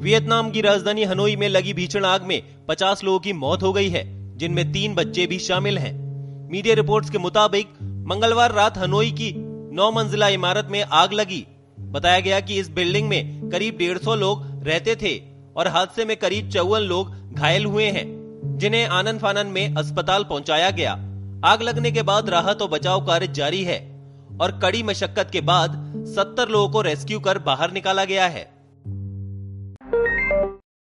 Vietnam की राजधानी Hanoi में लगी भीषण आग में 50 लोगों की मौत हो गई है, जिनमें तीन बच्चे भी शामिल हैं। मीडिया रिपोर्ट्स के मुताबिक, मंगलवार रात हनोई की नौ मंजिला इमारत में आग लगी। बताया गया कि इस बिल्डिंग में करीब 150 लोग रहते थे और हादसे में करीब चौवन लोग घायल हुए हैं, जिन्हें आनंद फानन में अस्पताल पहुँचाया गया। आग लगने के बाद राहत और बचाव कार्य जारी है और कड़ी मशक्कत के बाद 70 लोगों को रेस्क्यू कर बाहर निकाला गया है।